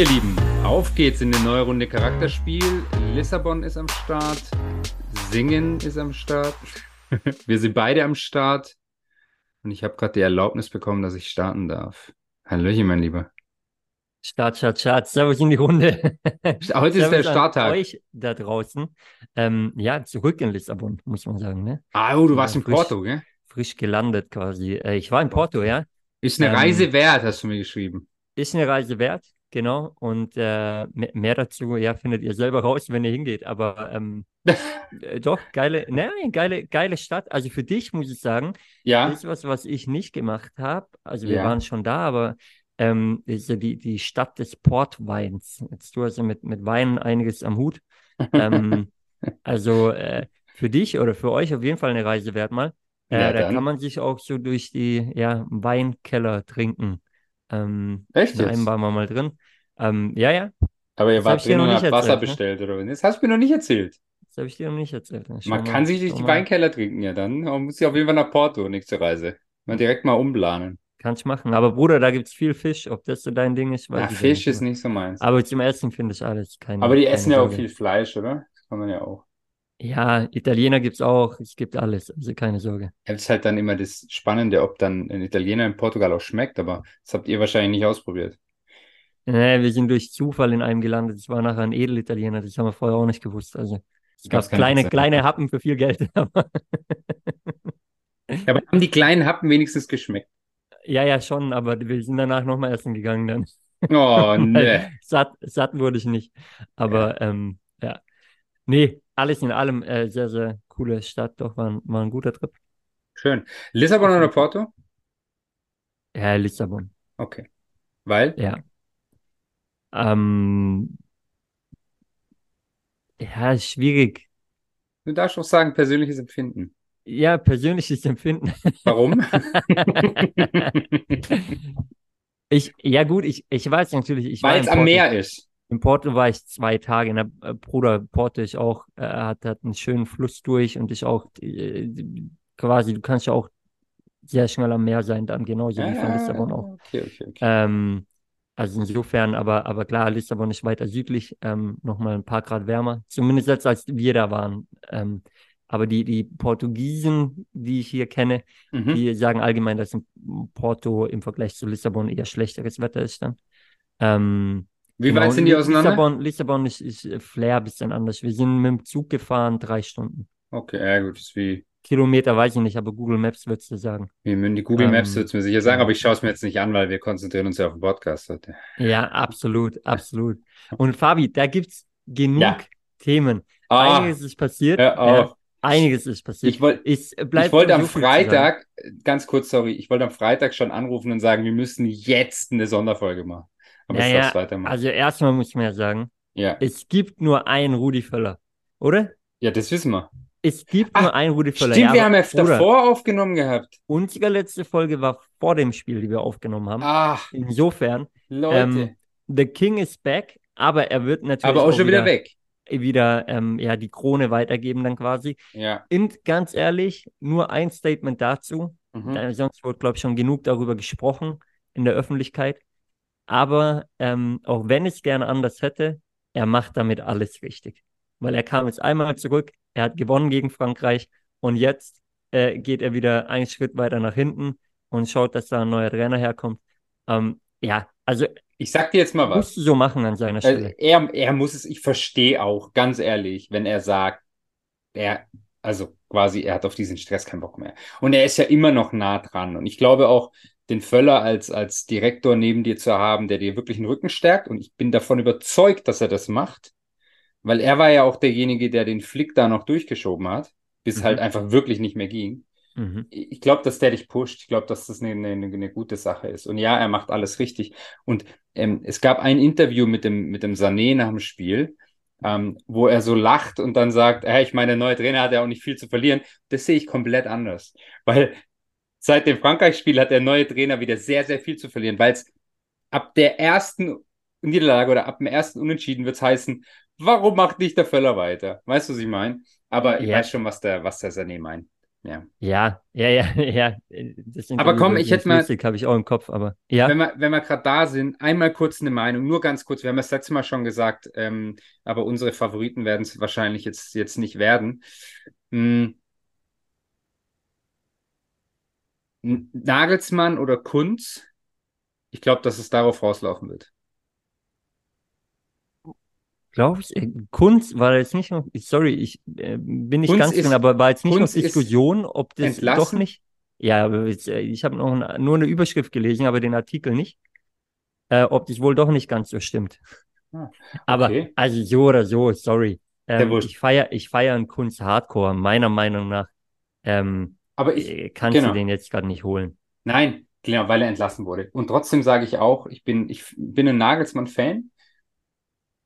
Ihr Lieben, auf geht's in eine neue Runde Charakterspiel. Lissabon ist am Start. Singen ist am Start. Wir sind beide am Start. Und ich habe gerade die Erlaubnis bekommen, dass ich starten darf. Hallöchen, mein Lieber. Start, Start, Start. Servus in die Runde. Heute ist der Starttag. euch da draußen. Ähm, ja, zurück in Lissabon, muss man sagen. Ne? Ah, oh, du warst Ja, in frisch. Porto, gell? Frisch gelandet quasi. Äh, ich war in Porto, ja. Ist eine Ähm, Reise wert, hast du mir geschrieben. Ist eine Reise wert, genau. Und äh, me- mehr dazu, ja, findet ihr selber raus, wenn ihr hingeht. Aber ähm, äh, doch, geile, ne, geile, geile Stadt. Also für dich muss ich sagen, Ja, ist was, was ich nicht gemacht habe. Also wir Ja. waren schon da, aber ähm, ja die, die Stadt des Portweins. Jetzt du hast ja mit, mit Wein einiges am Hut. Ähm, also äh, für dich oder für euch auf jeden Fall eine Reise wert mal. Äh, Ja, da kann man sich auch so durch die ja, Weinkeller trinken. Ähm, Echt jetzt? waren wir mal drin. Ähm, ja, ja, Aber ihr wart ich drin noch und nicht habt Wasser ne? bestellt, oder? Das hast du mir noch nicht erzählt. das habe ich dir noch nicht erzählt. Man mal, kann sich durch die mal. Weinkeller trinken, ja dann. Man muss ja auf jeden Fall nach Porto, nächste Reise. Mal direkt mal umplanen. Kannst machen. Aber Bruder, da gibt es viel Fisch. Ob das so dein Ding ist, weiß Na, ich ja Fisch ist mehr. nicht so meins. Aber zum Essen finde ich alles keine, Aber die essen ja auch viel Fleisch, oder? Das kann man ja auch. Ja, Italiener gibt's auch. Es gibt alles. Also keine Sorge. Das ist halt dann immer das Spannende, ob dann ein Italiener in Portugal auch schmeckt, aber das habt ihr wahrscheinlich nicht ausprobiert. Nee, wir sind durch Zufall in einem gelandet. Es war nachher ein Edelitaliener. Das haben wir vorher auch nicht gewusst. Also es gab kleine, kleine Happen für viel Geld. Aber Ja, aber haben die kleinen Happen wenigstens geschmeckt? ja, ja, schon. Aber wir sind danach nochmal essen gegangen dann. Oh, ne. Satt, satt wurde ich nicht. Aber ähm, ja. Nee, alles in allem äh, sehr, sehr coole Stadt. Doch, war ein, war ein guter Trip. Schön. Lissabon oder Porto? Ja, Lissabon. Okay. Weil? Ja. Ähm, ja, schwierig. Du darfst auch sagen, persönliches Empfinden. Ja, persönliches Empfinden. Warum? Ich, ja gut, ich, ich weiß natürlich, ich Weil es am. Meer ist. In Porto war ich zwei Tage. Na, äh, Bruder, Porto ist auch, äh, hat, hat einen schönen Fluss durch und ist auch äh, quasi, du kannst ja auch sehr schnell am Meer sein, dann genauso wie von Lissabon auch. Okay, okay, okay. Ähm, also insofern, aber, aber klar, Lissabon ist weiter südlich, ähm, nochmal ein paar Grad wärmer, zumindest jetzt als wir da waren. Ähm, aber die, die Portugiesen, die ich hier kenne, Mhm. die sagen allgemein, dass in Porto im Vergleich zu Lissabon eher schlechteres Wetter ist dann. Ähm, Wie genau, weit sind die auseinander? Lissabon, Lissabon ist, ist äh, Flair ein bisschen anders. Wir sind mit dem Zug gefahren, drei Stunden. Okay, ja gut, das ist wie, Kilometer weiß ich nicht, aber Google Maps wird es dir sagen. wie die Google Maps Ähm, wird es mir sicher sagen, aber ich schaue es mir jetzt nicht an, weil wir konzentrieren uns ja auf den Podcast heute. Ja, absolut, absolut. Und Fabi, da gibt's genug Ja. Themen. Ah, Einiges ist passiert. Ja, einiges ist passiert. Ich wollte Ich, äh, Ich wollte am. Freitag, ganz kurz, sorry, ich wollte am Freitag schon anrufen und sagen, wir müssen jetzt eine Sonderfolge machen. Aber Ja, ich ja, darf's weitermachen. also erstmal muss man ja sagen, ja. es gibt nur einen Rudi Völler, oder? ja, das wissen wir. Es gibt Ach, nur einen Rudi Völler. Stimmt, Ja, wir haben ja davor aufgenommen gehabt. unsere letzte Folge war vor dem Spiel, die wir aufgenommen haben. Ach, Insofern, Leute. ähm, The King is back, aber er wird natürlich Aber auch schon wieder wieder, weg. wieder ähm, ja, die Krone weitergeben dann quasi. Ja. Und ganz ehrlich, nur ein Statement dazu. Mhm. Da, sonst wurde, glaube ich, schon genug darüber gesprochen in der Öffentlichkeit. Aber ähm, auch wenn ich es gerne anders hätte, er macht damit alles richtig. Weil er kam jetzt einmal zurück, er hat gewonnen gegen Frankreich und jetzt äh, geht er wieder einen Schritt weiter nach hinten und schaut, dass da ein neuer Trainer herkommt. Ähm, ja, also Ich sag dir jetzt mal was. musst du so machen an seiner Also Stelle. er, er muss es, ich verstehe auch, ganz ehrlich, wenn er sagt, er, also quasi, er hat auf diesen Stress keinen Bock mehr. Und er ist ja immer noch nah dran. Und ich glaube auch, den Völler als, als Direktor neben dir zu haben, der dir wirklich den Rücken stärkt. Und ich bin davon überzeugt, dass er das macht. Weil er war ja auch derjenige, der den Flick da noch durchgeschoben hat, bis Mhm. halt einfach wirklich nicht mehr ging. Mhm. Ich glaube, dass der dich pusht. Ich glaube, dass das eine, eine, eine gute Sache ist. Und ja, er macht alles richtig. Und ähm, es gab ein Interview mit dem, mit dem Sané nach dem Spiel, ähm, wo er so lacht und dann sagt, hey, ich meine, der neue Trainer hat ja auch nicht viel zu verlieren. Das sehe ich komplett anders. Weil seit dem Frankreich-Spiel hat der neue Trainer wieder sehr, sehr viel zu verlieren, weil es ab der ersten Niederlage oder ab dem ersten Unentschieden wird es heißen, warum macht nicht der Völler weiter? Weißt du, was ich meine? Aber ich Ja. weiß schon, was der, was der Sané meint. Ja. Ja, ja, ja, ja. Aber komm, ich hätte mal. habe ich auch im Kopf, aber ja. Wenn wir, wenn wir gerade da sind, einmal kurz eine Meinung, nur ganz kurz. Wir haben das letzte Mal schon gesagt, ähm, aber unsere Favoriten werden es wahrscheinlich jetzt, jetzt nicht werden. Hm. Nagelsmann oder Kunz? Ich glaube, dass es darauf rauslaufen wird. Glaube ich, äh, Kunst war jetzt nicht noch, sorry, ich äh, bin nicht Kunst ganz drin, aber war jetzt nicht Kunst noch Diskussion, ob das entlassen? doch nicht. Ja, jetzt, äh, ich habe noch ein, nur eine Überschrift gelesen, aber den Artikel nicht. Äh, ob das wohl doch nicht ganz so stimmt. Ah, okay. Aber also so oder so, sorry. Ähm, ich feiere ich feier einen Kunst Hardcore, meiner Meinung nach. Ähm, aber ich äh, kannst genau. du den jetzt gerade nicht holen. Nein, genau, weil er entlassen wurde. Und trotzdem sage ich auch, ich bin, ich bin ein Nagelsmann-Fan,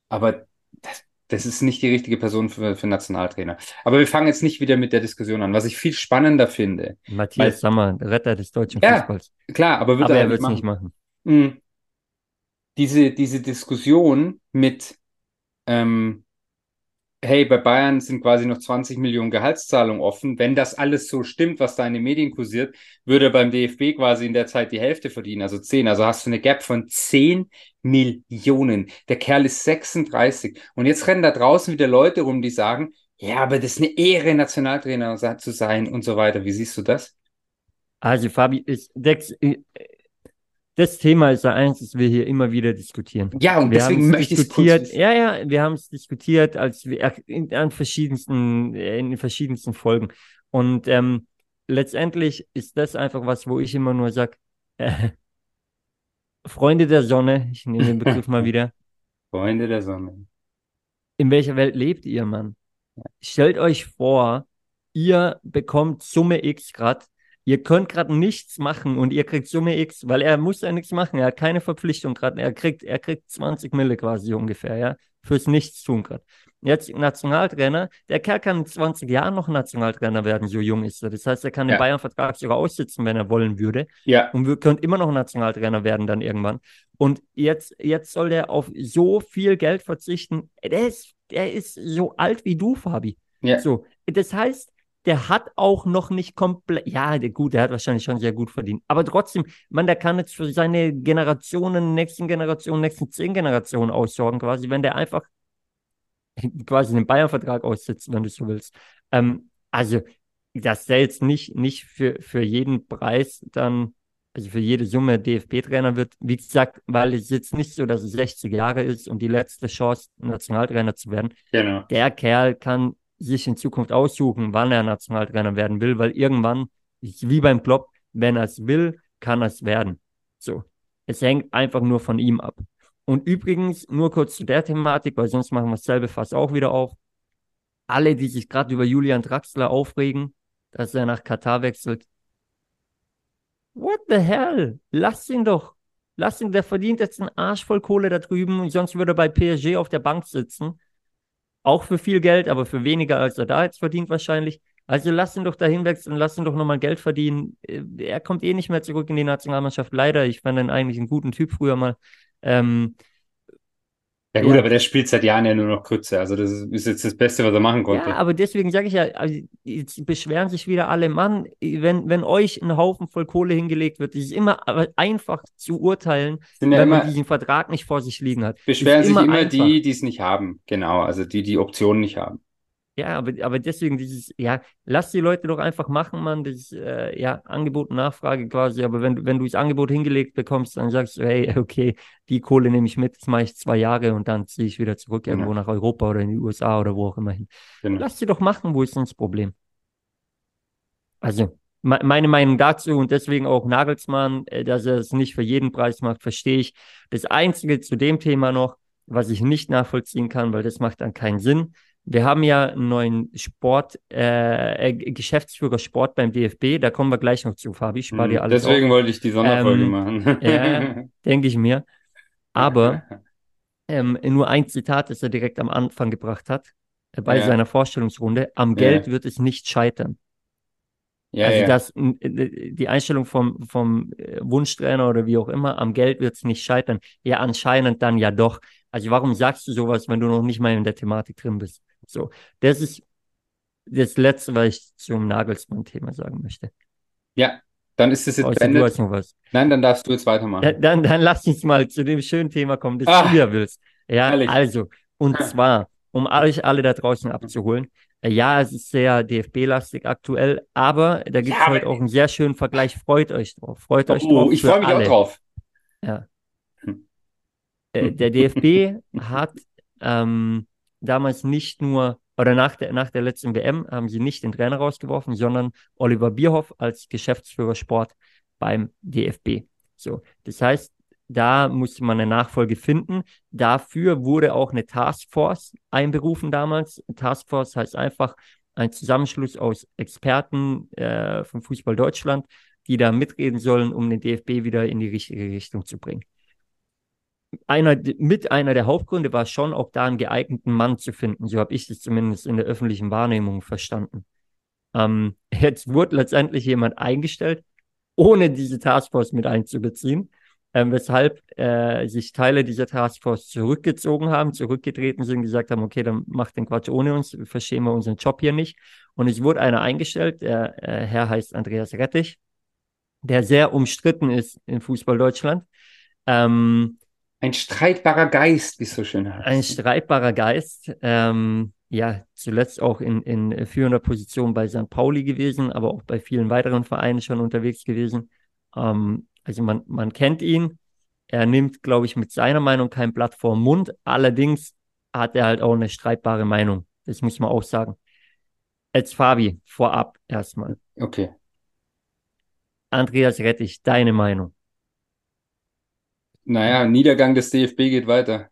aber das, das ist nicht die richtige Person für, für Nationaltrainer. Aber wir fangen jetzt nicht wieder mit der Diskussion an. Was ich viel spannender finde. Matthias weil, Sammer, Retter des deutschen ja, Fußballs. Klar, aber, aber er, wird es nicht machen. Mhm. Diese, diese Diskussion mit, ähm, hey, bei Bayern sind quasi noch 20 Millionen Gehaltszahlungen offen. Wenn das alles so stimmt, was da in den Medien kursiert, würde er beim DFB quasi in der Zeit die Hälfte verdienen, also 10. Also hast du eine Gap von 10 Millionen. Der Kerl ist 36. Und jetzt rennen da draußen wieder Leute rum, die sagen, ja, aber das ist eine Ehre, Nationaltrainer zu sein und so weiter. Wie siehst du das? Also, Fabi, ich, das Thema ist ja eins, das wir hier immer wieder diskutieren. Ja, und wir deswegen möchte ich diskutiert. Ja, ja, wir haben es diskutiert, als wir in, in verschiedensten, in verschiedensten Folgen. Und ähm, letztendlich ist das einfach was, wo ich immer nur sage, äh, Freunde der Sonne, ich nehme den Begriff mal wieder. Freunde der Sonne. In welcher Welt lebt ihr, Mann? Stellt euch vor, ihr bekommt Summe X grad ihr könnt gerade nichts machen und ihr kriegt Summe X, weil er muss ja nichts machen, er hat keine Verpflichtung gerade, er kriegt, er kriegt 20 Mille quasi ungefähr, ja, fürs Nichtstun gerade. Jetzt Nationaltrainer, der Kerl kann in 20 Jahren noch Nationaltrainer werden, so jung ist er. Das heißt, er kann den Bayern-Vertrag sogar aussitzen, wenn er wollen würde. Ja. Und wir können immer noch Nationaltrainer werden dann irgendwann. Und jetzt, jetzt soll der auf so viel Geld verzichten. Der ist, der ist so alt wie du, Fabi. Ja. So. Das heißt, der hat auch noch nicht komplett, ja, der, gut, der hat wahrscheinlich schon sehr gut verdient. Aber trotzdem, man, der kann jetzt für seine Generationen, nächsten Generationen, nächsten zehn Generationen aussorgen, quasi, wenn der einfach quasi den Bayern-Vertrag aussitzt, wenn du so willst. Ähm, also, dass der jetzt nicht, nicht für, für jeden Preis dann, also für jede Summe DFB-Trainer wird, wie gesagt, weil es jetzt nicht so, dass er 60 Jahre ist und die letzte Chance, Nationaltrainer zu werden. Genau. Der Kerl kann sich in Zukunft aussuchen, wann er Nationaltrainer werden will, weil irgendwann, wie beim Klopp, wenn er es will, kann er es werden. So. Es hängt einfach nur von ihm ab. Und übrigens, nur kurz zu der Thematik, weil sonst machen wir dasselbe fast auch wieder auf. Alle, die sich gerade über Julian Draxler aufregen, dass er nach Katar wechselt. What the hell? Lass ihn doch. Lass ihn, der verdient jetzt einen Arsch voll Kohle da drüben und sonst würde er bei PSG auf der Bank sitzen auch für viel Geld, aber für weniger, als er da jetzt verdient wahrscheinlich. Also lass ihn doch dahin wechseln, lass ihn doch nochmal Geld verdienen. Äh, er kommt eh nicht mehr zurück in die Nationalmannschaft, leider. Ich fand ihn eigentlich einen guten Typ früher mal. Ähm, ja gut, ja. aber der spielt seit Jahren ja nur noch Krütze. Also das ist jetzt das Beste, was er machen konnte. Ja, aber deswegen sage ich ja, also jetzt beschweren sich wieder alle, Mann, wenn, wenn euch ein Haufen voll Kohle hingelegt wird, ist es immer einfach zu urteilen, wenn ja immer, man diesen Vertrag nicht vor sich liegen hat. Beschweren sich immer, immer die, die es nicht haben. Genau, also die die Optionen nicht haben. Ja, aber, aber deswegen dieses, ja, lass die Leute doch einfach machen, man, das äh, ja, Angebot und Nachfrage quasi, aber wenn, wenn du das Angebot hingelegt bekommst, dann sagst du, hey, okay, die Kohle nehme ich mit, das mache ich zwei Jahre und dann ziehe ich wieder zurück genau. irgendwo nach Europa oder in die USA oder wo auch immer hin. Genau. Lass sie doch machen, wo ist denn das Problem? Also, me meine Meinung dazu und deswegen auch Nagelsmann, äh, dass er es nicht für jeden Preis macht, verstehe ich. Das Einzige zu dem Thema noch, was ich nicht nachvollziehen kann, weil das macht dann keinen Sinn, wir haben ja einen neuen Sport, äh, äh Geschäftsführer Sport beim DFB, da kommen wir gleich noch zu, Fabi. Ich spare dir hm, alles Deswegen auf. wollte ich die Sonderfolge ähm, machen. ja, denke ich mir. Aber ähm, nur ein Zitat, das er direkt am Anfang gebracht hat, äh, bei ja. seiner Vorstellungsrunde. Am Geld ja. wird es nicht scheitern. Ja, also das, die Einstellung vom, vom äh, Wunschtrainer oder wie auch immer, am Geld wird es nicht scheitern. Ja, anscheinend dann ja doch. Also warum sagst du sowas, wenn du noch nicht mal in der Thematik drin bist? So, das ist das Letzte, was ich zum Nagelsmann-Thema sagen möchte. Ja, dann ist es jetzt Außer beendet. du hast noch was. Nein, dann darfst du jetzt weitermachen. Ja, dann, dann lass uns mal zu dem schönen Thema kommen, das Ah, du ja willst. Ja, herrlich. also, und zwar, um euch alle da draußen abzuholen, äh, ja, es ist sehr DFB-lastig aktuell, aber da gibt es Ja, heute auch einen sehr schönen Vergleich. Freut euch drauf. Freut euch Oh, drauf. ich freue mich alle. auch drauf. Ja. Hm. Äh, der DFB hat ähm, damals nicht nur, oder nach der, nach der letzten WM haben sie nicht den Trainer rausgeworfen, sondern Oliver Bierhoff als Geschäftsführer Sport beim DFB. So, das heißt, da musste man eine Nachfolge finden. Dafür wurde auch eine Taskforce einberufen damals. Taskforce heißt einfach ein Zusammenschluss aus Experten äh, vom Fußball Deutschland, die da mitreden sollen, um den DFB wieder in die richtige Richtung zu bringen. Einer, mit einer der Hauptgründe war schon auch da einen geeigneten Mann zu finden. So habe ich es zumindest in der öffentlichen Wahrnehmung verstanden. Ähm, jetzt wurde letztendlich jemand eingestellt, ohne diese Taskforce mit einzubeziehen, ähm, weshalb äh, sich Teile dieser Taskforce zurückgezogen haben, zurückgetreten sind, gesagt haben, okay, dann macht den Quatsch ohne uns, verstehen wir unseren Job hier nicht. Und es wurde einer eingestellt, der äh, Herr heißt Andreas Rettich, der sehr umstritten ist in Fußball Deutschland. Ähm, Ein streitbarer Geist, wie es so schön heißt. ein streitbarer Geist, ähm, ja, zuletzt auch in, in führender Position bei St. Pauli gewesen, aber auch bei vielen weiteren Vereinen schon unterwegs gewesen. Ähm, also man, man kennt ihn. Er nimmt, glaube ich, mit seiner Meinung kein Blatt vor den Mund. Allerdings hat er halt auch eine streitbare Meinung. Das muss man auch sagen. Jetzt Fabi, vorab erstmal. Okay. Andreas Rettich, deine Meinung. Naja, Niedergang des DFB geht weiter.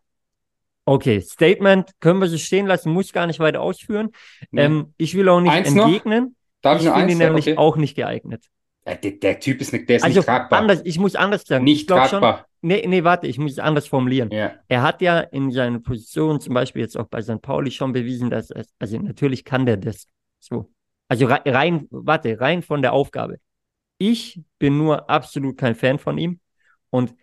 Okay, Statement können wir so stehen lassen, muss gar nicht weiter ausführen. Nee. Ähm, ich will auch nicht Eins noch? entgegnen. Darf ich ich nur finde eins ihn sagen? nämlich Okay. auch nicht geeignet. Ja, der, der Typ ist, nicht, der ist Also nicht tragbar. anders, ich muss anders sagen. Nicht ich glaub schon, tragbar. nee, nee, warte, ich muss es anders formulieren. Ja. Er hat ja in seiner Position, zum Beispiel jetzt auch bei St. Pauli, schon bewiesen, dass er, also natürlich kann der das. So. Also rein, rein, warte, rein von der Aufgabe. Ich bin nur absolut kein Fan von ihm und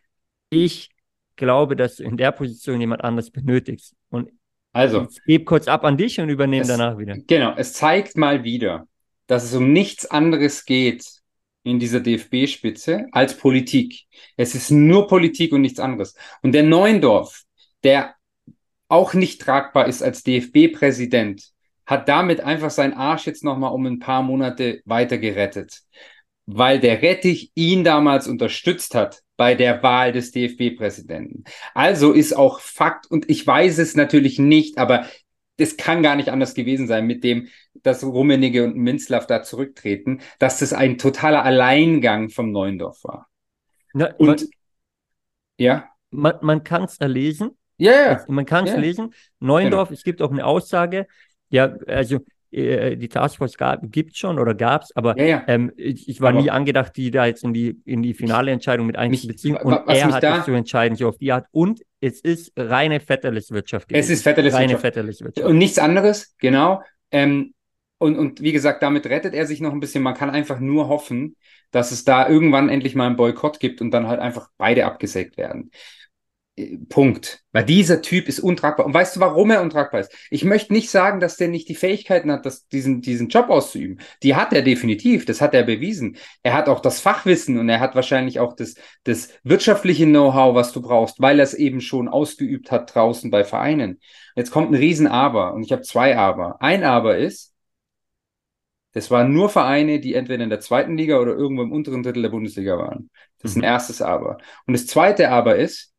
ich glaube, dass du in der Position jemand anders benötigst. Und Also, ich gebe kurz ab an dich und übernehme Es- danach wieder. genau, es zeigt mal wieder, dass es um nichts anderes geht in dieser DFB-Spitze als Politik. Es ist nur Politik und nichts anderes. Und der Neuendorf, der auch nicht tragbar ist als DFB-Präsident, hat damit einfach seinen Arsch jetzt nochmal um ein paar Monate weiter gerettet. Weil der Rettich ihn damals unterstützt hat bei der Wahl des DFB-Präsidenten. Also ist auch Fakt, und ich weiß es natürlich nicht, aber das kann gar nicht anders gewesen sein mit dem, dass Rummenigge und Minzlaff da zurücktreten, dass das ein totaler Alleingang vom Neuendorf war. Na, Und ja, man, man kann es erlesen, ja, ja, Also, man kann es Ja. lesen. Neuendorf, es gibt auch eine Aussage, ja, also äh, die Taskforce gibt es schon oder gab es, aber ja, ja. ähm, ich, ich war Aber- nie angedacht, die da jetzt in die, in die finale Entscheidung mit einzubeziehen. Und er hat es zu entscheiden, so auf die Art. Und es ist reine Vetterliswirtschaft. Es ist Vetterliswirtschaft. Und nichts anderes, genau. Ähm, und, und wie gesagt, damit rettet er sich noch ein bisschen. Man kann einfach nur hoffen, dass es da irgendwann endlich mal einen Boykott gibt und dann halt einfach beide abgesägt werden. Punkt. Weil dieser Typ ist untragbar. Und weißt du, warum er untragbar ist? Ich möchte nicht sagen, dass der nicht die Fähigkeiten hat, das, diesen, diesen Job auszuüben. Die hat er definitiv. Das hat er bewiesen. Er hat auch das Fachwissen und er hat wahrscheinlich auch das, das wirtschaftliche Know-how, was du brauchst, weil er es eben schon ausgeübt hat draußen bei Vereinen. Jetzt kommt ein Riesen-Aber und ich habe zwei Aber. Ein Aber ist, das waren nur Vereine, die entweder in der zweiten Liga oder irgendwo im unteren Drittel der Bundesliga waren. Das ist ein Mhm. erstes Aber. Und das zweite Aber ist,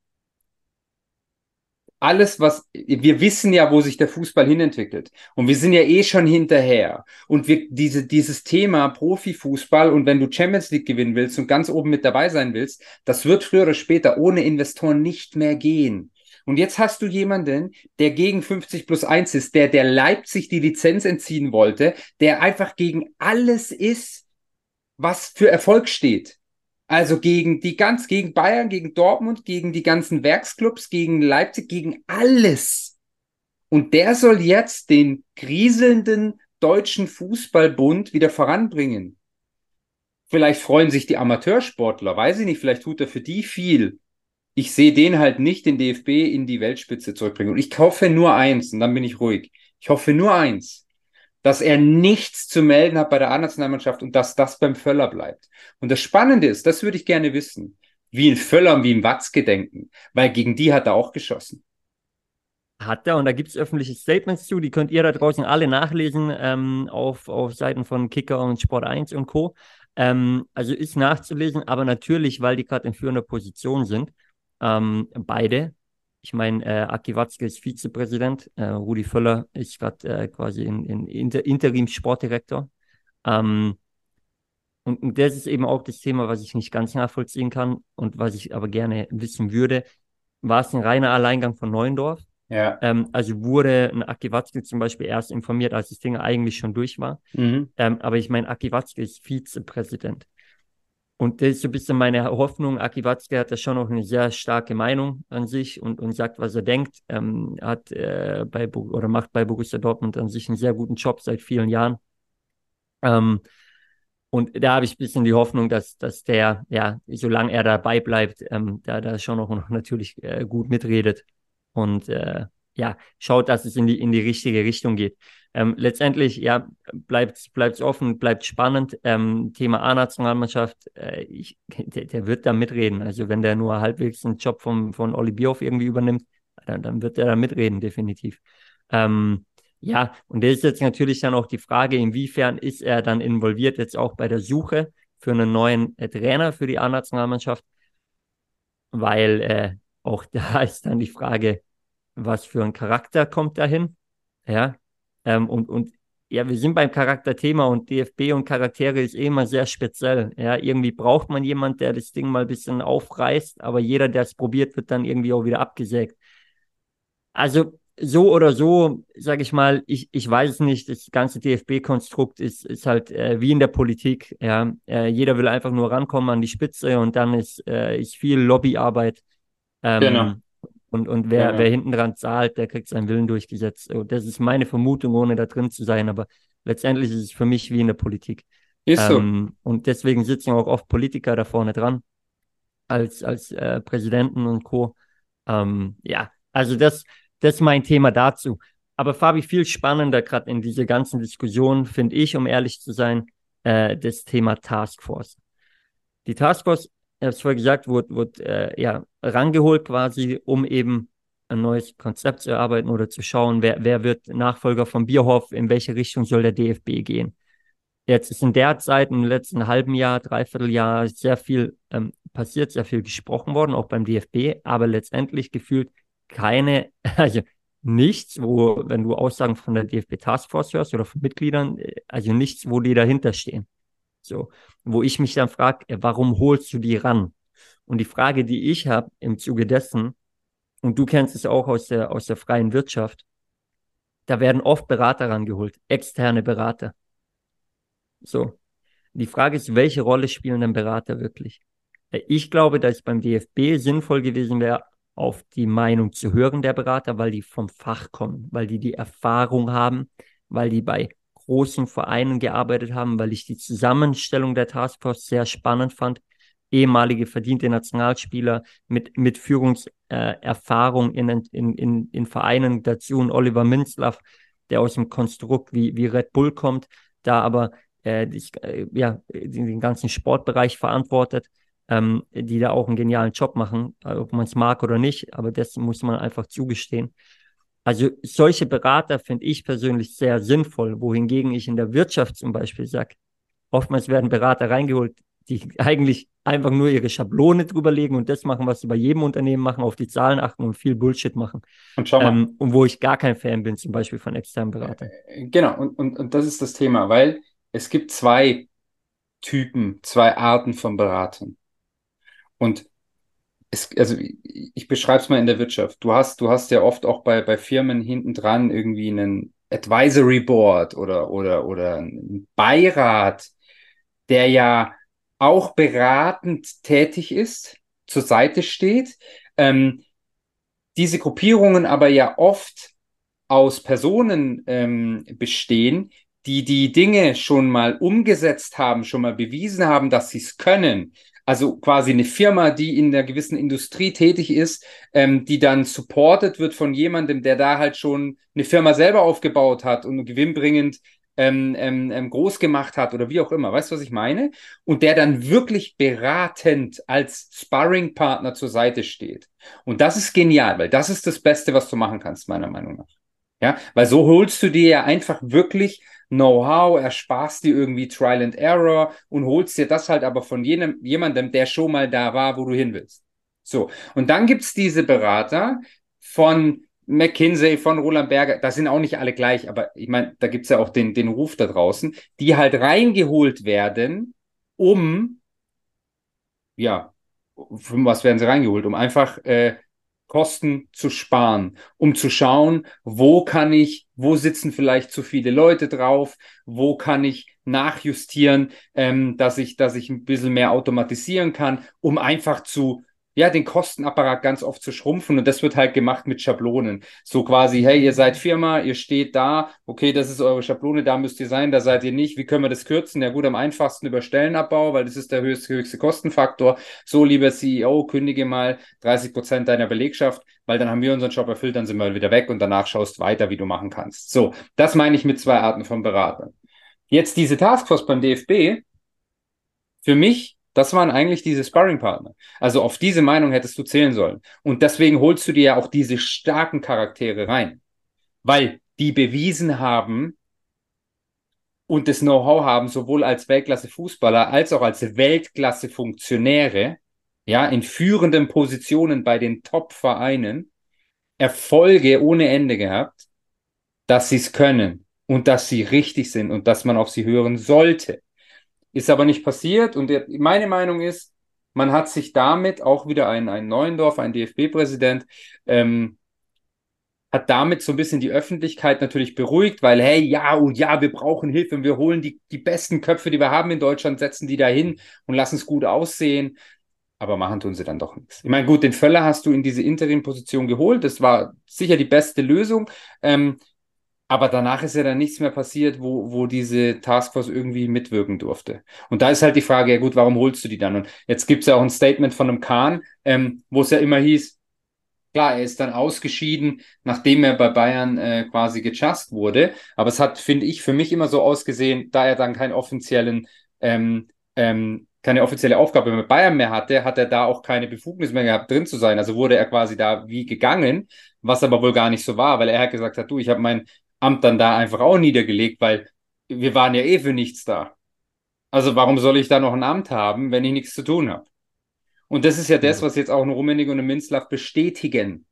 alles, was, wir wissen ja, wo sich der Fußball hinentwickelt. Und wir sind ja eh schon hinterher. Und wir, diese, dieses Thema Profifußball und wenn du Champions League gewinnen willst und ganz oben mit dabei sein willst, das wird früher oder später ohne Investoren nicht mehr gehen. Und jetzt hast du jemanden, der gegen 50 plus 1 ist, der der Leipzig die Lizenz entziehen wollte, der einfach gegen alles ist, was für Erfolg steht. Also gegen die ganz, gegen Bayern, gegen Dortmund, gegen die ganzen Werksclubs, gegen Leipzig, gegen alles. Und der soll jetzt den kriselnden deutschen Fußballbund wieder voranbringen. Vielleicht freuen sich die Amateursportler, weiß ich nicht, vielleicht tut er für die viel. Ich sehe den halt nicht den DFB in die Weltspitze zurückbringen. Und ich hoffe nur eins, und dann bin ich ruhig. Ich hoffe nur eins, dass er nichts zu melden hat bei der A-Nationalmannschaft und dass das beim Völler bleibt. Und das Spannende ist, das würde ich gerne wissen, wie ein Völler und wie ein Watzke denken, weil gegen die hat er auch geschossen. Hat er und da gibt es öffentliche Statements zu, die könnt ihr da draußen alle nachlesen ähm, auf, auf Seiten von Kicker und Sport 1 und Co. Ähm, also ist nachzulesen, aber natürlich, weil die gerade in führender Position sind, ähm, beide. Ich meine, äh, Aki Watzke ist Vizepräsident, äh, Rudi Völler ist gerade äh, quasi in, in Inter Interim-Sportdirektor. Ähm, und, und das ist eben auch das Thema, was ich nicht ganz nachvollziehen kann und was ich aber gerne wissen würde. War es ein reiner Alleingang von Neuendorf? Ja. Ähm, also wurde ein Aki Watzke zum Beispiel erst informiert, als das Ding eigentlich schon durch war. Mhm. Ähm, aber ich meine, Aki Watzke ist Vizepräsident. Und das ist so ein bisschen meine Hoffnung. Aki Watzke hat da schon noch eine sehr starke Meinung an sich und, und sagt, was er denkt. Ähm, hat äh, bei oder macht bei Borussia Dortmund an sich einen sehr guten Job seit vielen Jahren. Ähm, und da habe ich ein bisschen die Hoffnung, dass, dass der, ja, solange er dabei bleibt, ähm, da, da schon noch natürlich äh, gut mitredet und äh, ja, schaut, dass es in die, in die richtige Richtung geht. Ähm, letztendlich, ja, bleibt es offen, bleibt spannend. Ähm, Thema A-Nationalmannschaft, äh, der, der, wird da mitreden. Also wenn der nur halbwegs einen Job vom, von Oli Bioff irgendwie übernimmt, dann, dann wird er da mitreden, definitiv. Ähm, ja, und da ist jetzt natürlich dann auch die Frage, inwiefern ist er dann involviert jetzt auch bei der Suche für einen neuen äh, Trainer für die A-Nationalmannschaft, weil äh, auch da ist dann die Frage, was für ein Charakter kommt dahin, ja, ähm, und, und ja, wir sind beim Charakterthema und DFB und Charaktere ist eh immer sehr speziell. Ja, irgendwie braucht man jemanden, der das Ding mal ein bisschen aufreißt, aber jeder, der es probiert, wird dann irgendwie auch wieder abgesägt. Also so oder so, sage ich mal, ich, ich weiß es nicht. Das ganze DFB-Konstrukt ist, ist halt äh, wie in der Politik. Ja, äh, jeder will einfach nur rankommen an die Spitze und dann ist, äh, ist viel Lobbyarbeit. Ähm, genau. Und, und wer, ja, wer hinten dran zahlt, der kriegt seinen Willen durchgesetzt. Das ist meine Vermutung, ohne da drin zu sein. Aber letztendlich ist es für mich wie in der Politik. Ist so. Ähm, und deswegen sitzen auch oft Politiker da vorne dran, als, als äh, Präsidenten und Co. Ähm, ja, also das, das ist mein Thema dazu. Aber Fabi, viel spannender gerade in dieser ganzen Diskussion, finde ich, um ehrlich zu sein, äh, das Thema Taskforce. Die Taskforce, ich habe es vorher gesagt, wurde, wurde äh, ja, rangeholt quasi, um eben ein neues Konzept zu erarbeiten oder zu schauen, wer, wer wird Nachfolger von Bierhoff, in welche Richtung soll der DFB gehen. Jetzt ist in der Zeit, im letzten halben Jahr, dreiviertel Jahr, sehr viel ähm, passiert, sehr viel gesprochen worden, auch beim DFB, aber letztendlich gefühlt keine, also nichts, wo, wenn du Aussagen von der DFB Taskforce hörst oder von Mitgliedern, äh, also nichts, wo die dahinter stehen. So, wo ich mich dann frage, äh, warum holst du die ran? Und die Frage, die ich habe im Zuge dessen, und du kennst es auch aus der, aus der freien Wirtschaft, da werden oft Berater rangeholt, externe Berater. So. Die Frage ist, welche Rolle spielen denn Berater wirklich? Äh, ich glaube, dass es beim DFB sinnvoll gewesen wäre, auf die Meinung zu hören der Berater, weil die vom Fach kommen, weil die die Erfahrung haben, weil die bei großen Vereinen gearbeitet haben, weil ich die Zusammenstellung der Taskforce sehr spannend fand. Ehemalige verdiente Nationalspieler mit, mit Führungserfahrung äh, in, in, in, in Vereinen dazu und Oliver Minzlaff, der aus dem Konstrukt wie, wie Red Bull kommt, da aber äh, die, äh, ja, den ganzen Sportbereich verantwortet ähm, die da auch einen genialen Job machen, ob man es mag oder nicht, aber das muss man einfach zugestehen. Also solche Berater finde ich persönlich sehr sinnvoll, wohingegen ich in der Wirtschaft zum Beispiel sage, oftmals werden Berater reingeholt, die eigentlich einfach nur ihre Schablone drüberlegen und das machen, was sie bei jedem Unternehmen machen, auf die Zahlen achten und viel Bullshit machen. Und schau mal. Ähm, und wo ich gar kein Fan bin, zum Beispiel von externen Beratern. Äh, genau, und, und, und das ist das Thema, weil es gibt zwei Typen, zwei Arten von Beratern. Und es, also ich beschreibe es mal in der Wirtschaft. Du hast, du hast ja oft auch bei, bei Firmen hinten dran irgendwie einen Advisory Board oder, oder, oder einen Beirat, der ja auch beratend tätig ist, zur Seite steht. Ähm, diese Gruppierungen aber ja oft aus Personen ähm, bestehen, die die Dinge schon mal umgesetzt haben, schon mal bewiesen haben, dass sie es können, also quasi eine Firma, die in einer gewissen Industrie tätig ist, ähm, die dann supported wird von jemandem, der da halt schon eine Firma selber aufgebaut hat und gewinnbringend ähm, ähm, ähm, groß gemacht hat oder wie auch immer. Weißt du, was ich meine? Und der dann wirklich beratend als Sparring-Partner zur Seite steht. Und das ist genial, weil das ist das Beste, was du machen kannst, meiner Meinung nach. Ja, weil so holst du dir ja einfach wirklich Know-how, ersparst dir irgendwie Trial and Error und holst dir das halt aber von jenem, jemandem, der schon mal da war, wo du hin willst. So. Und dann gibt's diese Berater von McKinsey, von Roland Berger, das sind auch nicht alle gleich, aber ich meine, da gibt's ja auch den, den Ruf da draußen, die halt reingeholt werden, um, ja, für was werden sie reingeholt? Um einfach äh, Kosten zu sparen, um zu schauen, wo kann ich, wo sitzen vielleicht zu viele Leute drauf, wo kann ich nachjustieren, ähm, dass ich, dass ich ein bisschen mehr automatisieren kann, um einfach zu ja, den Kostenapparat ganz oft zu schrumpfen und das wird halt gemacht mit Schablonen. So quasi, hey, ihr seid Firma, ihr steht da, okay, das ist eure Schablone, da müsst ihr sein, da seid ihr nicht. Wie können wir das kürzen? Ja gut, am einfachsten über Stellenabbau, weil das ist der höchste, höchste Kostenfaktor. So, lieber CEO, kündige mal 30 Prozent deiner Belegschaft, weil dann haben wir unseren Job erfüllt, dann sind wir wieder weg und danach schaust weiter, wie du machen kannst. So, das meine ich mit zwei Arten von Beratern. Jetzt diese Taskforce beim DFB, für mich das waren eigentlich diese Sparring-Partner. Also auf diese Meinung hättest du zählen sollen. Und deswegen holst du dir ja auch diese starken Charaktere rein. Weil die bewiesen haben und das Know-how haben, sowohl als Weltklasse-Fußballer als auch als Weltklasse-Funktionäre, ja, in führenden Positionen bei den Top-Vereinen, Erfolge ohne Ende gehabt, dass sie es können und dass sie richtig sind und dass man auf sie hören sollte. Ist aber nicht passiert und der, meine Meinung ist, man hat sich damit auch wieder ein, ein Neuendorf, ein DFB-Präsident, ähm, hat damit so ein bisschen die Öffentlichkeit natürlich beruhigt, weil, hey, ja, oh ja, wir brauchen Hilfe und wir holen die, die besten Köpfe, die wir haben in Deutschland, setzen die da hin und lassen es gut aussehen. Aber machen tun sie dann doch nichts. Ich meine, gut, den Völler hast du in diese Interim-Position geholt. Das war sicher die beste Lösung. Ähm, aber danach ist ja dann nichts mehr passiert, wo, wo diese Taskforce irgendwie mitwirken durfte. Und da ist halt die Frage, ja gut, warum holst du die dann? Und jetzt gibt es ja auch ein Statement von einem Kahn, ähm, wo es ja immer hieß, klar, er ist dann ausgeschieden, nachdem er bei Bayern äh, quasi gechast wurde. Aber es hat, finde ich, für mich immer so ausgesehen, da er dann keinen offiziellen ähm, ähm, keine offizielle Aufgabe mit Bayern mehr hatte, hat er da auch keine Befugnis mehr gehabt, drin zu sein. Also wurde er quasi da wie gegangen, was aber wohl gar nicht so war, weil er gesagt hat, du, ich habe mein Amt dann da einfach auch niedergelegt, weil wir waren ja eh für nichts da. Also warum soll ich da noch ein Amt haben, wenn ich nichts zu tun habe? Und das ist ja das, was jetzt auch ein Rummenig und ein Minzlaff bestätigen.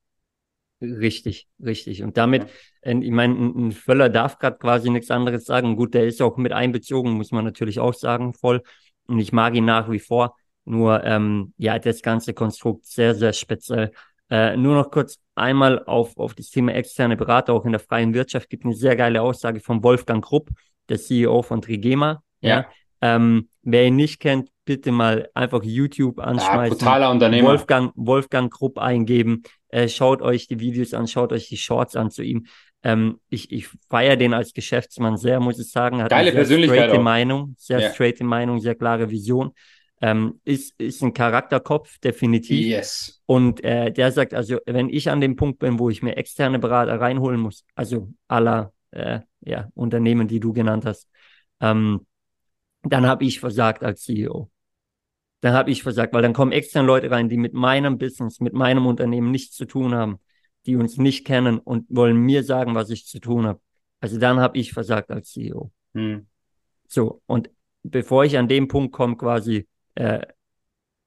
Richtig, richtig. Und damit, ja. Äh, ich meine, ein Völler darf gerade quasi nichts anderes sagen. Gut, der ist auch mit einbezogen, muss man natürlich auch sagen, voll. Und ich mag ihn nach wie vor. Nur, ähm, ja, das ganze Konstrukt sehr, sehr speziell. Äh, nur noch kurz einmal auf, auf das Thema externe Berater, auch in der freien Wirtschaft, gibt eine sehr geile Aussage von Wolfgang Grupp, der CEO von Trigema. Ja. ja. Ähm, wer ihn nicht kennt, bitte mal einfach YouTube anschmeißen. Ja, totaler Unternehmer. Wolfgang, Wolfgang Grupp eingeben. Äh, schaut euch die Videos an, schaut euch die Shorts an zu ihm. Ähm, ich ich feiere den als Geschäftsmann sehr, muss ich sagen. Hat Geile eine sehr straighte Meinung, sehr ja. straighte Meinung, sehr klare Vision. Ähm, ist, ist ein Charakterkopf, definitiv. Yes. Und äh, der sagt, also, wenn ich an dem Punkt bin, wo ich mir externe Berater reinholen muss, also aller äh, ja, Unternehmen, die du genannt hast, ähm, dann habe ich versagt als CEO. Dann habe ich versagt, weil dann kommen externe Leute rein, die mit meinem Business, mit meinem Unternehmen nichts zu tun haben, die uns nicht kennen und wollen mir sagen, was ich zu tun habe. Also dann habe ich versagt als CEO. Hm. So, und bevor ich an dem Punkt komme, quasi, äh,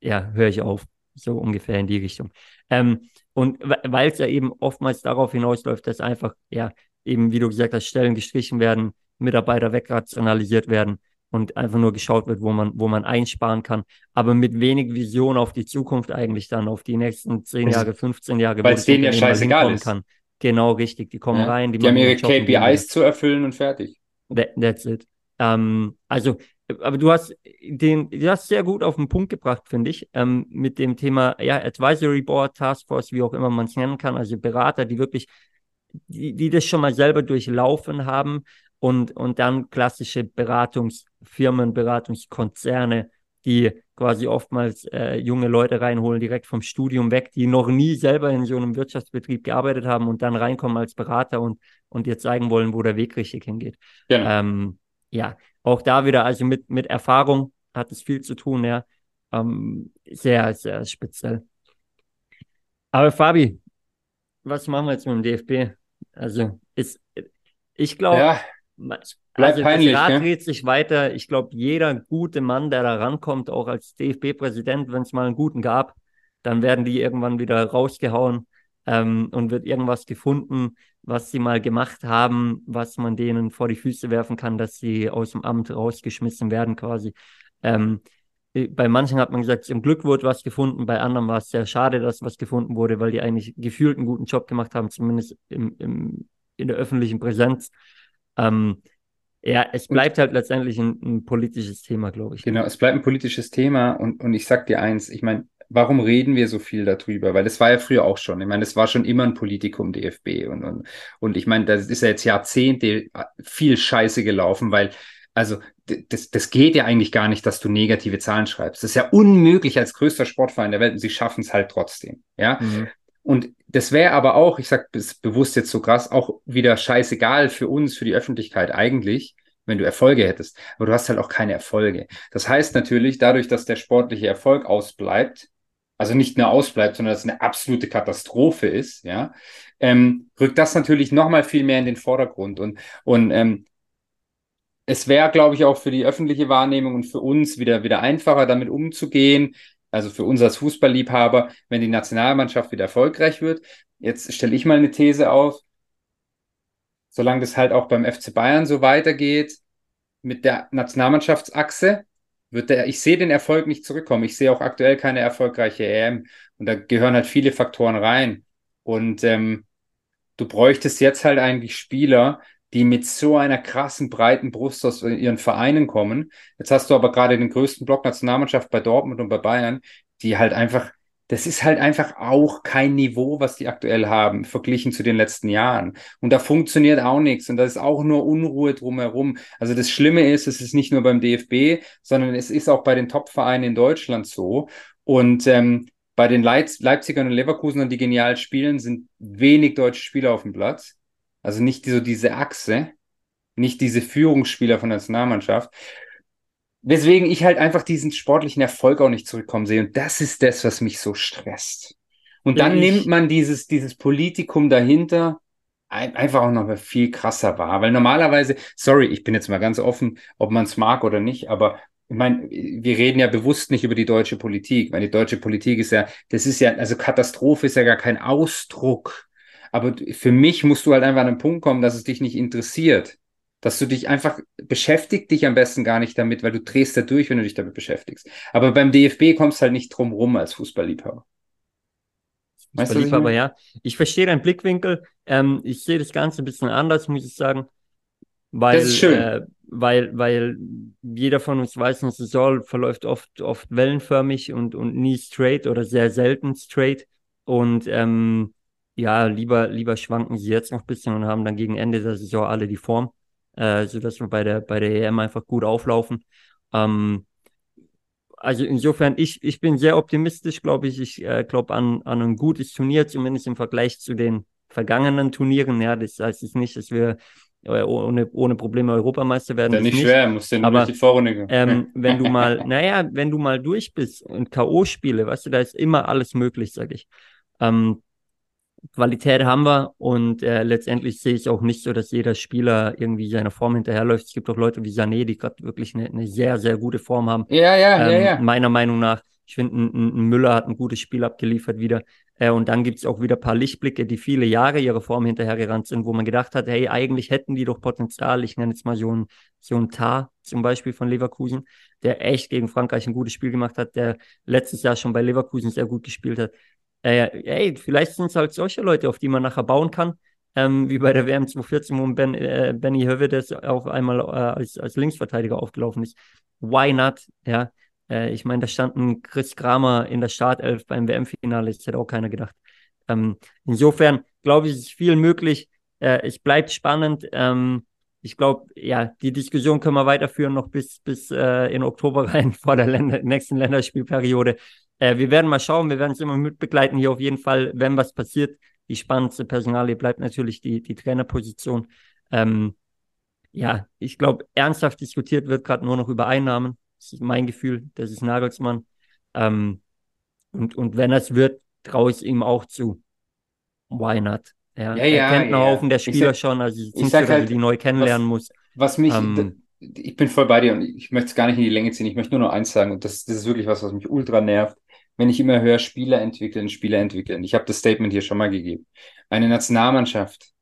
ja, höre ich auf. So ungefähr in die Richtung. Ähm, und weil es ja eben oftmals darauf hinausläuft, dass einfach, ja, eben, wie du gesagt hast, Stellen gestrichen werden, Mitarbeiter wegrationalisiert werden und einfach nur geschaut wird, wo man, wo man einsparen kann, aber mit wenig Vision auf die Zukunft eigentlich dann, auf die nächsten 10 Jahre, 15 Jahre, weil es denen ja scheißegal ist. Kann. Genau, richtig. Die kommen ja. rein. Die, die haben ihre KPIs zu erfüllen und fertig. That, that's it. Ähm, also aber du hast den, du hast sehr gut auf den Punkt gebracht, finde ich, ähm, mit dem Thema ja, Advisory Board, Taskforce, wie auch immer man es nennen kann, also Berater, die wirklich, die, die das schon mal selber durchlaufen haben und, und dann klassische Beratungsfirmen, Beratungskonzerne die quasi oftmals äh, junge Leute reinholen, direkt vom Studium weg, die noch nie selber in so einem Wirtschaftsbetrieb gearbeitet haben und dann reinkommen als Berater und, und dir zeigen wollen, wo der Weg richtig hingeht. Genau. Ähm, ja, auch da wieder, also mit, mit Erfahrung hat es viel zu tun, ja. Ähm, sehr, sehr speziell. Aber Fabi, was machen wir jetzt mit dem DFB? Also, ist, ich glaube, ja, also peinlich, das Rad dreht sich weiter. Ich glaube, jeder gute Mann, der da rankommt, auch als DFB-Präsident, wenn es mal einen guten gab, dann werden die irgendwann wieder rausgehauen ähm, und wird irgendwas gefunden, was sie mal gemacht haben, was man denen vor die Füße werfen kann, dass sie aus dem Amt rausgeschmissen werden quasi. Ähm, äh, bei manchen hat man gesagt, zum Glück wurde was gefunden, bei anderen war es sehr schade, dass was gefunden wurde, weil die eigentlich gefühlt einen guten Job gemacht haben, zumindest im, im, in der öffentlichen Präsenz. Ähm, ja, es bleibt halt letztendlich ein, ein politisches Thema, glaube ich. Genau, es bleibt ein politisches Thema und, und ich sag dir eins, ich meine, warum reden wir so viel darüber? Weil das war ja früher auch schon. Ich meine, es war schon immer ein Politikum DFB und, und, und ich meine, das ist ja jetzt Jahrzehnte viel Scheiße gelaufen, weil also das, das geht ja eigentlich gar nicht, dass du negative Zahlen schreibst. Das ist ja unmöglich als größter Sportverein der Welt und sie schaffen es halt trotzdem. Ja. Mhm. Und das wäre aber auch, ich sage bewusst jetzt so krass, auch wieder scheißegal für uns, für die Öffentlichkeit eigentlich, wenn du Erfolge hättest. Aber du hast halt auch keine Erfolge. Das heißt natürlich, dadurch, dass der sportliche Erfolg ausbleibt, also nicht nur ausbleibt, sondern dass es eine absolute Katastrophe ist, ja, ähm, rückt das natürlich nochmal viel mehr in den Vordergrund. Und, und ähm, es wäre, glaube ich, auch für die öffentliche Wahrnehmung und für uns wieder, wieder einfacher, damit umzugehen. Also für uns als Fußballliebhaber, wenn die Nationalmannschaft wieder erfolgreich wird. Jetzt stelle ich mal eine These auf. Solange das halt auch beim FC Bayern so weitergeht, mit der Nationalmannschaftsachse, wird der, ich sehe den Erfolg nicht zurückkommen. Ich sehe auch aktuell keine erfolgreiche EM. Und da gehören halt viele Faktoren rein. Und ähm, du bräuchtest jetzt halt eigentlich Spieler, die mit so einer krassen, breiten Brust aus ihren Vereinen kommen. Jetzt hast du aber gerade den größten Block Nationalmannschaft bei Dortmund und bei Bayern, die halt einfach, das ist halt einfach auch kein Niveau, was die aktuell haben, verglichen zu den letzten Jahren. Und da funktioniert auch nichts und da ist auch nur Unruhe drumherum. Also das Schlimme ist, es ist nicht nur beim DFB, sondern es ist auch bei den Top-Vereinen in Deutschland so. Und ähm, bei den Leip Leipzigern und Leverkusenern, die genial spielen, sind wenig deutsche Spieler auf dem Platz. Also nicht so diese Achse, nicht diese Führungsspieler von der Nationalmannschaft. Weswegen ich halt einfach diesen sportlichen Erfolg auch nicht zurückkommen sehe. Und das ist das, was mich so stresst. Und dann ich... nimmt man dieses, dieses Politikum dahinter einfach auch noch viel krasser wahr. Weil normalerweise, sorry, ich bin jetzt mal ganz offen, ob man es mag oder nicht, aber ich meine, wir reden ja bewusst nicht über die deutsche Politik, weil die deutsche Politik ist ja, das ist ja, also Katastrophe ist ja gar kein Ausdruck aber für mich musst du halt einfach an den Punkt kommen, dass es dich nicht interessiert. Dass du dich einfach beschäftigt dich am besten gar nicht damit, weil du drehst da durch, wenn du dich damit beschäftigst. Aber beim DFB kommst du halt nicht drum rum als Fußballliebhaber. Fußballliebhaber, ich ja. Ich verstehe deinen Blickwinkel. Ähm, ich sehe das Ganze ein bisschen anders, muss ich sagen. Weil, das ist schön. Äh, weil, weil jeder von uns weiß, eine Saison verläuft oft, oft wellenförmig und, und nie straight oder sehr selten straight. Und ähm, ja, lieber, lieber schwanken sie jetzt noch ein bisschen und haben dann gegen Ende der Saison alle die Form, äh, sodass wir bei der, bei der EM einfach gut auflaufen. Ähm, also insofern, ich, ich bin sehr optimistisch, glaube ich. Ich äh, glaube an, an ein gutes Turnier, zumindest im Vergleich zu den vergangenen Turnieren. Ja, das heißt jetzt nicht, dass wir äh, ohne, ohne Probleme Europameister werden. Ja, nicht, nicht schwer, musst du nur durch die Vorrunde. Ähm, wenn du mal, naja, wenn du mal durch bist und K.O.-Spiele, weißt du, da ist immer alles möglich, sag ich. Ähm, Qualität haben wir und äh, letztendlich sehe ich auch nicht so, dass jeder Spieler irgendwie seiner Form hinterherläuft. Es gibt auch Leute wie Sané, die gerade wirklich eine, eine, sehr, sehr gute Form haben. Ja, ja, ähm, ja, ja. Meiner Meinung nach. Ich finde, ein, ein, Müller hat ein gutes Spiel abgeliefert wieder. Äh, und dann gibt es auch wieder ein paar Lichtblicke, die viele Jahre ihre Form hinterhergerannt sind, wo man gedacht hat, hey, eigentlich hätten die doch Potenzial. Ich nenne jetzt mal so ein, so ein Tar zum Beispiel von Leverkusen, der echt gegen Frankreich ein gutes Spiel gemacht hat, der letztes Jahr schon bei Leverkusen sehr gut gespielt hat äh, ey, vielleicht sind es halt solche Leute, auf die man nachher bauen kann, ähm, wie bei der WM 2014, wo ben, äh, Benny Hövedes auch einmal äh, als, als Linksverteidiger aufgelaufen ist. Why not? Ja, äh, ich meine, da standen Chris Kramer in der Startelf beim WM-Finale, das hätte auch keiner gedacht. Ähm, insofern glaube ich, ist viel möglich. Äh, es bleibt spannend. Ähm, ich glaube, ja, die Diskussion können wir weiterführen noch bis, bis äh, in Oktober rein vor der Länder nächsten Länderspielperiode. Äh, wir werden mal schauen, wir werden es immer mitbegleiten hier auf jeden Fall, wenn was passiert. Die spannendste Personalie bleibt natürlich die, die Trainerposition. Ähm, ja, ich glaube, ernsthaft diskutiert wird gerade nur noch über Einnahmen. Das ist mein Gefühl, das ist Nagelsmann. Ähm, und, und wenn das wird, traue ich ihm auch zu. Why not? Ja, ja, er kennt einen ja. Haufen der Spieler sag, schon, also ich, ich sag so, halt, die neu kennenlernen was, muss. Was mich, ähm, ich bin voll bei dir und ich möchte es gar nicht in die Länge ziehen. Ich möchte nur noch eins sagen und das, das ist wirklich was, was mich ultra nervt, wenn ich immer höre, Spieler entwickeln, Spieler entwickeln. Ich habe das Statement hier schon mal gegeben. Eine Nationalmannschaft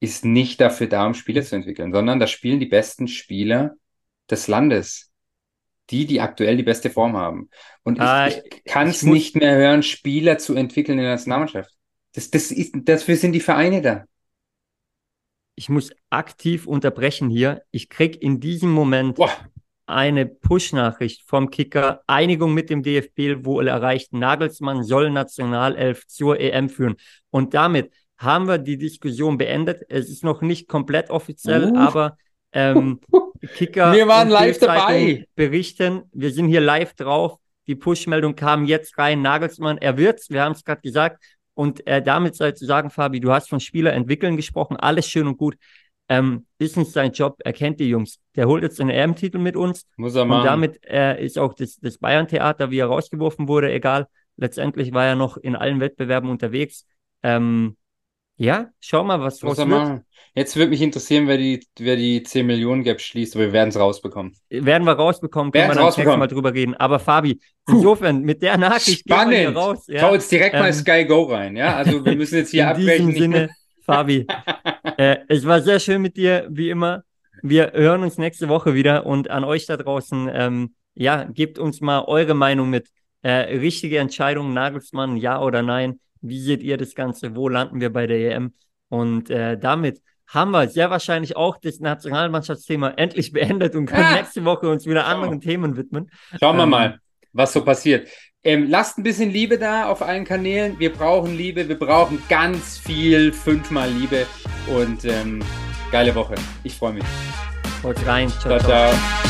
ist nicht dafür da, um Spieler zu entwickeln, sondern da spielen die besten Spieler des Landes. Die, die aktuell die beste Form haben. Und ich, ah, ich kann es nicht mehr hören, Spieler zu entwickeln in der Nationalmannschaft. Das, das ist, dafür sind die Vereine da. Ich muss aktiv unterbrechen hier. Ich krieg in diesem Moment Boah. Eine Push-Nachricht vom Kicker, Einigung mit dem DFB wohl erreicht. Nagelsmann soll Nationalelf zur EM führen. Und damit haben wir die Diskussion beendet. Es ist noch nicht komplett offiziell, uh. aber ähm, Kicker wir waren live dabei. berichten. Wir sind hier live drauf. Die Push-Meldung kam jetzt rein. Nagelsmann, er wird's. Wir haben es gerade gesagt. Und äh, damit sei zu sagen, Fabi, du hast von Spieler entwickeln gesprochen, alles schön und gut. Ähm, ist nicht sein Job, er kennt die Jungs. Der holt jetzt einen EM-Titel mit uns. Muss er machen. Und damit äh, ist auch das, das Bayern-Theater, wie er rausgeworfen wurde, egal. Letztendlich war er noch in allen Wettbewerben unterwegs. Ähm, ja, schau mal, was draus wird. Machen. Jetzt würde mich interessieren, wer die, wer die 10 Millionen Gap schließt, aber wir werden es rausbekommen. Werden wir rausbekommen, können wir dann rausbekommen. mal drüber reden. Aber Fabi, insofern, mit der Nachricht Spannend. gehen wir raus. Ja? Schau jetzt direkt ähm, mal Sky Go rein, ja? Also wir müssen jetzt hier in abbrechen. Diesem Sinne, Fabi, äh, es war sehr schön mit dir, wie immer. Wir hören uns nächste Woche wieder und an euch da draußen, ähm, ja, gebt uns mal eure Meinung mit. Äh, richtige Entscheidung, Nagelsmann, ja oder nein? Wie seht ihr das Ganze? Wo landen wir bei der EM? Und äh, damit haben wir sehr wahrscheinlich auch das Nationalmannschaftsthema endlich beendet und können ja. nächste Woche uns wieder anderen Themen widmen. Schauen wir ähm, mal, was so passiert. Ähm, lasst ein bisschen Liebe da auf allen Kanälen. Wir brauchen Liebe, wir brauchen ganz viel, fünfmal Liebe und ähm, geile Woche. Ich freue mich. Haut rein. ciao. ciao. ciao.